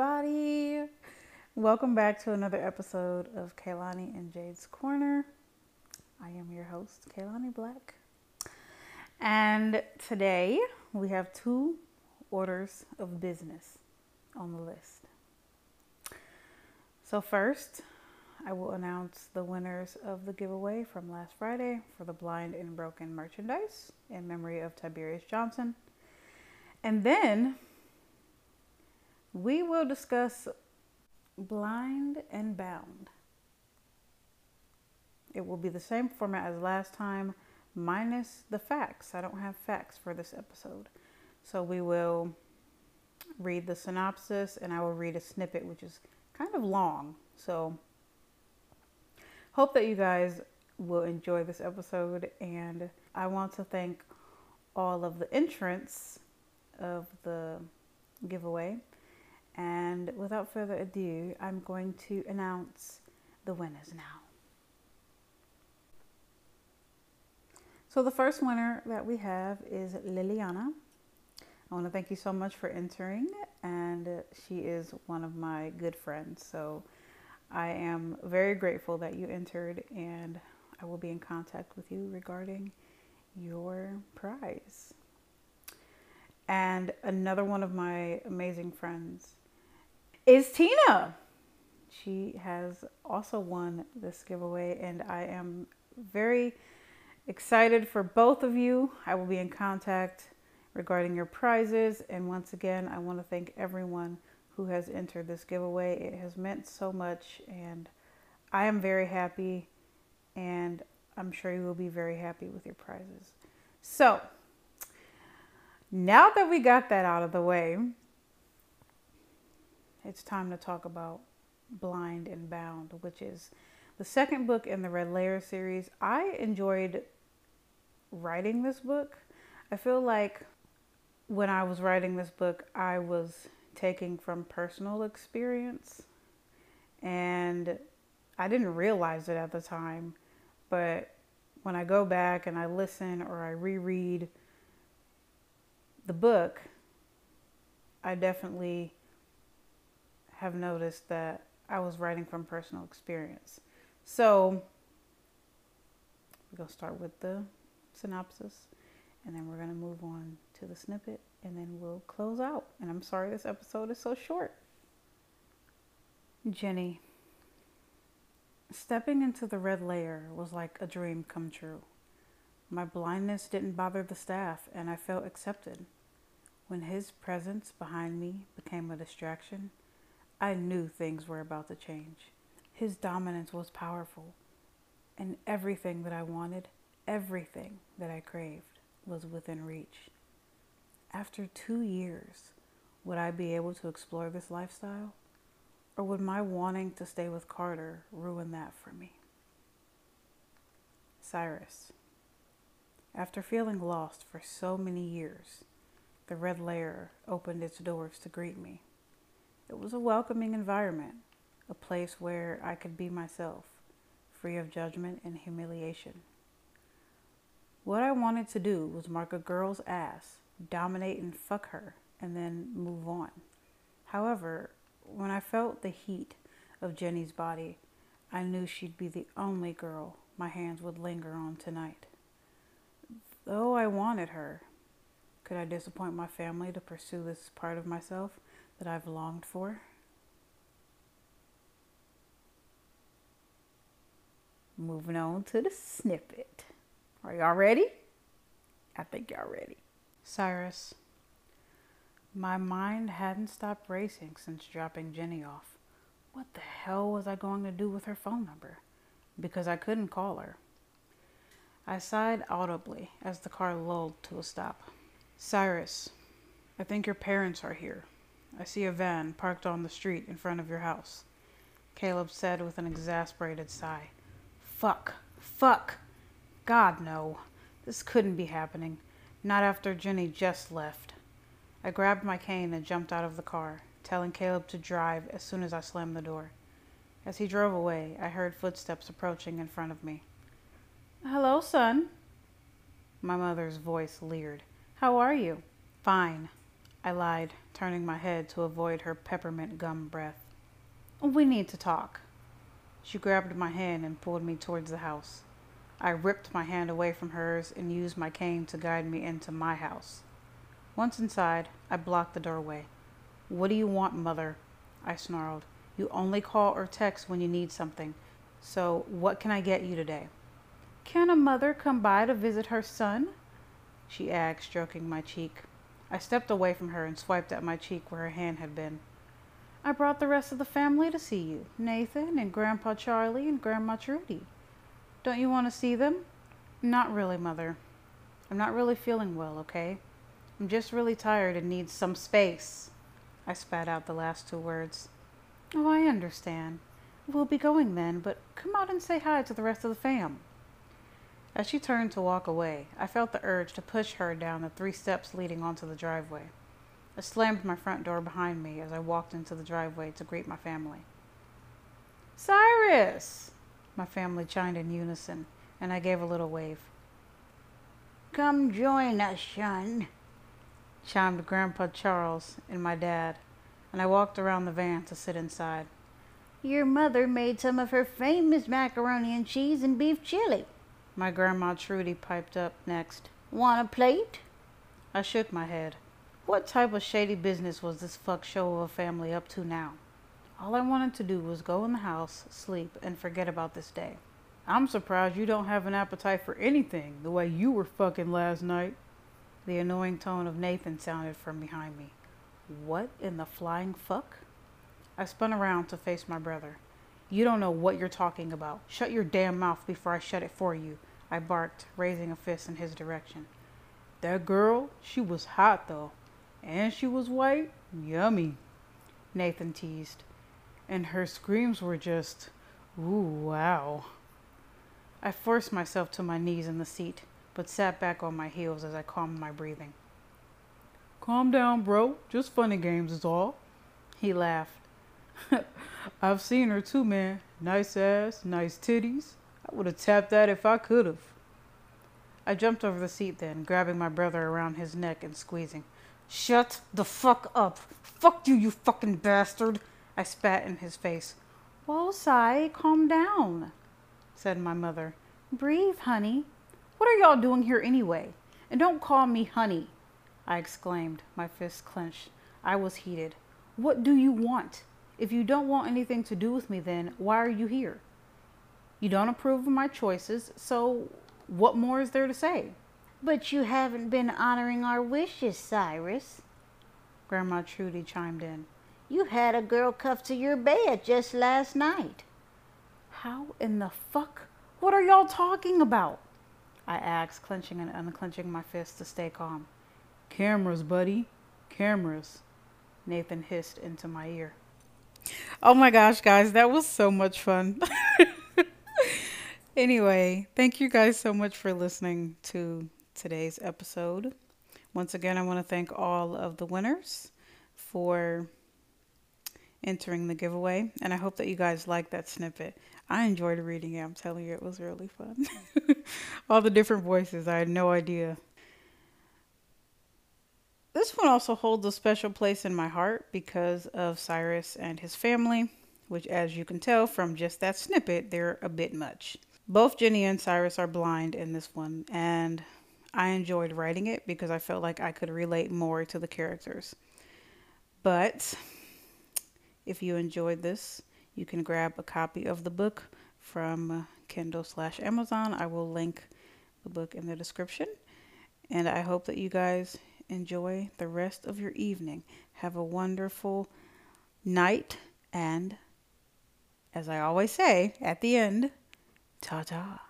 everybody. Welcome back to another episode of Kaylani and Jade's Corner. I am your host, Kaylani Black. And today we have two orders of business on the list. So, first, I will announce the winners of the giveaway from last Friday for the Blind and Broken merchandise in memory of Tiberius Johnson. And then we will discuss Blind and Bound. It will be the same format as last time, minus the facts. I don't have facts for this episode. So we will read the synopsis and I will read a snippet, which is kind of long. So hope that you guys will enjoy this episode. And I want to thank all of the entrants of the giveaway. And without further ado, I'm going to announce the winners now. So the first winner that we have is Liliana. I want to thank you so much for entering, and she is one of my good friends. So I am very grateful that you entered, and I will be in contact with you regarding your prize. And another one of my amazing friends is Tina. She has also won this giveaway, and I am very excited for both of you. I will be in contact regarding your prizes. And once again, I want to thank everyone who has entered this giveaway. It has meant so much, and I am very happy, and I'm sure you will be very happy with your prizes. So, now that we got that out of the way, it's time to talk about Blind and Bound, which is the second book in the Red Lair series. I enjoyed writing this book. I feel like when I was writing this book, I was taking from personal experience, and I didn't realize it at the time. But when I go back and I listen or I reread the book, I definitely have noticed that I was writing from personal experience. So we're going to start with the synopsis and then we're going to move on to the snippet and then we'll close out. And I'm sorry this episode is so short. Jenny. Stepping into the red lair was like a dream come true. My blindness didn't bother the staff and I felt accepted. When his presence behind me became a distraction, I knew things were about to change. His dominance was powerful, and everything that I wanted, everything that I craved, was within reach. After two years, would I be able to explore this lifestyle? Or would my wanting to stay with Carter ruin that for me? Cyrus. After feeling lost for so many years, the red lair opened its doors to greet me. It was a welcoming environment, a place where I could be myself, free of judgment and humiliation. What I wanted to do was mark a girl's ass, dominate and fuck her, and then move on. However, when I felt the heat of Jenny's body, I knew she'd be the only girl my hands would linger on tonight. Though I wanted her, could I disappoint my family to pursue this part of myself that I've longed for? Moving on to the snippet. Are y'all ready? I think y'all ready. Cyrus. My mind hadn't stopped racing since dropping Jenny off. What the hell was I going to do with her phone number? Because I couldn't call her. I sighed audibly as the car lulled to a stop. Cyrus, I think your parents are here. I see a van parked on the street in front of your house. Caleb said with an exasperated sigh. Fuck. Fuck. God, no. This couldn't be happening. Not after Jenny just left. I grabbed my cane and jumped out of the car, telling Caleb to drive as soon as I slammed the door. As he drove away, I heard footsteps approaching in front of me. Hello, son. My mother's voice leered. How are you? Fine. I lied, turning my head to avoid her peppermint gum breath. We need to talk. She grabbed my hand and pulled me towards the house. I ripped my hand away from hers and used my cane to guide me into my house. Once inside, I blocked the doorway. What do you want, mother? I snarled. You only call or text when you need something. So, what can I get you today? Can a mother come by to visit her son? She asked, stroking my cheek. I stepped away from her and swiped at my cheek where her hand had been. I brought the rest of the family to see you Nathan and Grandpa Charlie and Grandma Trudy. Don't you want to see them? Not really, Mother. I'm not really feeling well, okay? I'm just really tired and need some space. I spat out the last two words. Oh, I understand. We'll be going then, but come out and say hi to the rest of the fam. As she turned to walk away, I felt the urge to push her down the three steps leading onto the driveway. I slammed my front door behind me as I walked into the driveway to greet my family. Cyrus! My family chimed in unison, and I gave a little wave. Come join us, son, chimed Grandpa Charles and my dad, and I walked around the van to sit inside. Your mother made some of her famous macaroni and cheese and beef chili. My grandma Trudy piped up next. Want a plate? I shook my head. What type of shady business was this fuck show of a family up to now? All I wanted to do was go in the house, sleep, and forget about this day. I'm surprised you don't have an appetite for anything the way you were fucking last night. The annoying tone of Nathan sounded from behind me. What in the flying fuck? I spun around to face my brother. You don't know what you're talking about. Shut your damn mouth before I shut it for you, I barked, raising a fist in his direction. That girl, she was hot though. And she was white. Yummy. Nathan teased. And her screams were just, ooh, wow. I forced myself to my knees in the seat, but sat back on my heels as I calmed my breathing. Calm down, bro. Just funny games is all. He laughed. I've seen her too, man. Nice ass, nice titties. I would have tapped that if I could have. I jumped over the seat then, grabbing my brother around his neck and squeezing. Shut the fuck up. Fuck you, you fucking bastard. I spat in his face. Well, Cy, calm down, said my mother. Breathe, honey. What are y'all doing here anyway? And don't call me honey, I exclaimed, my fists clenched. I was heated. What do you want? If you don't want anything to do with me, then why are you here? You don't approve of my choices, so what more is there to say? But you haven't been honoring our wishes, Cyrus. Grandma Trudy chimed in. You had a girl cuffed to your bed just last night. How in the fuck? What are y'all talking about? I asked, clenching and unclenching my fists to stay calm. Cameras, buddy. Cameras. Nathan hissed into my ear. Oh my gosh, guys, that was so much fun. anyway, thank you guys so much for listening to today's episode. Once again, I want to thank all of the winners for entering the giveaway, and I hope that you guys liked that snippet. I enjoyed reading it. I'm telling you, it was really fun. all the different voices, I had no idea this one also holds a special place in my heart because of Cyrus and his family, which, as you can tell from just that snippet, they're a bit much. Both Jenny and Cyrus are blind in this one, and I enjoyed writing it because I felt like I could relate more to the characters. But if you enjoyed this, you can grab a copy of the book from Kindle slash Amazon. I will link the book in the description. And I hope that you guys enjoy the rest of your evening. Have a wonderful night. And as I always say at the end, 자자.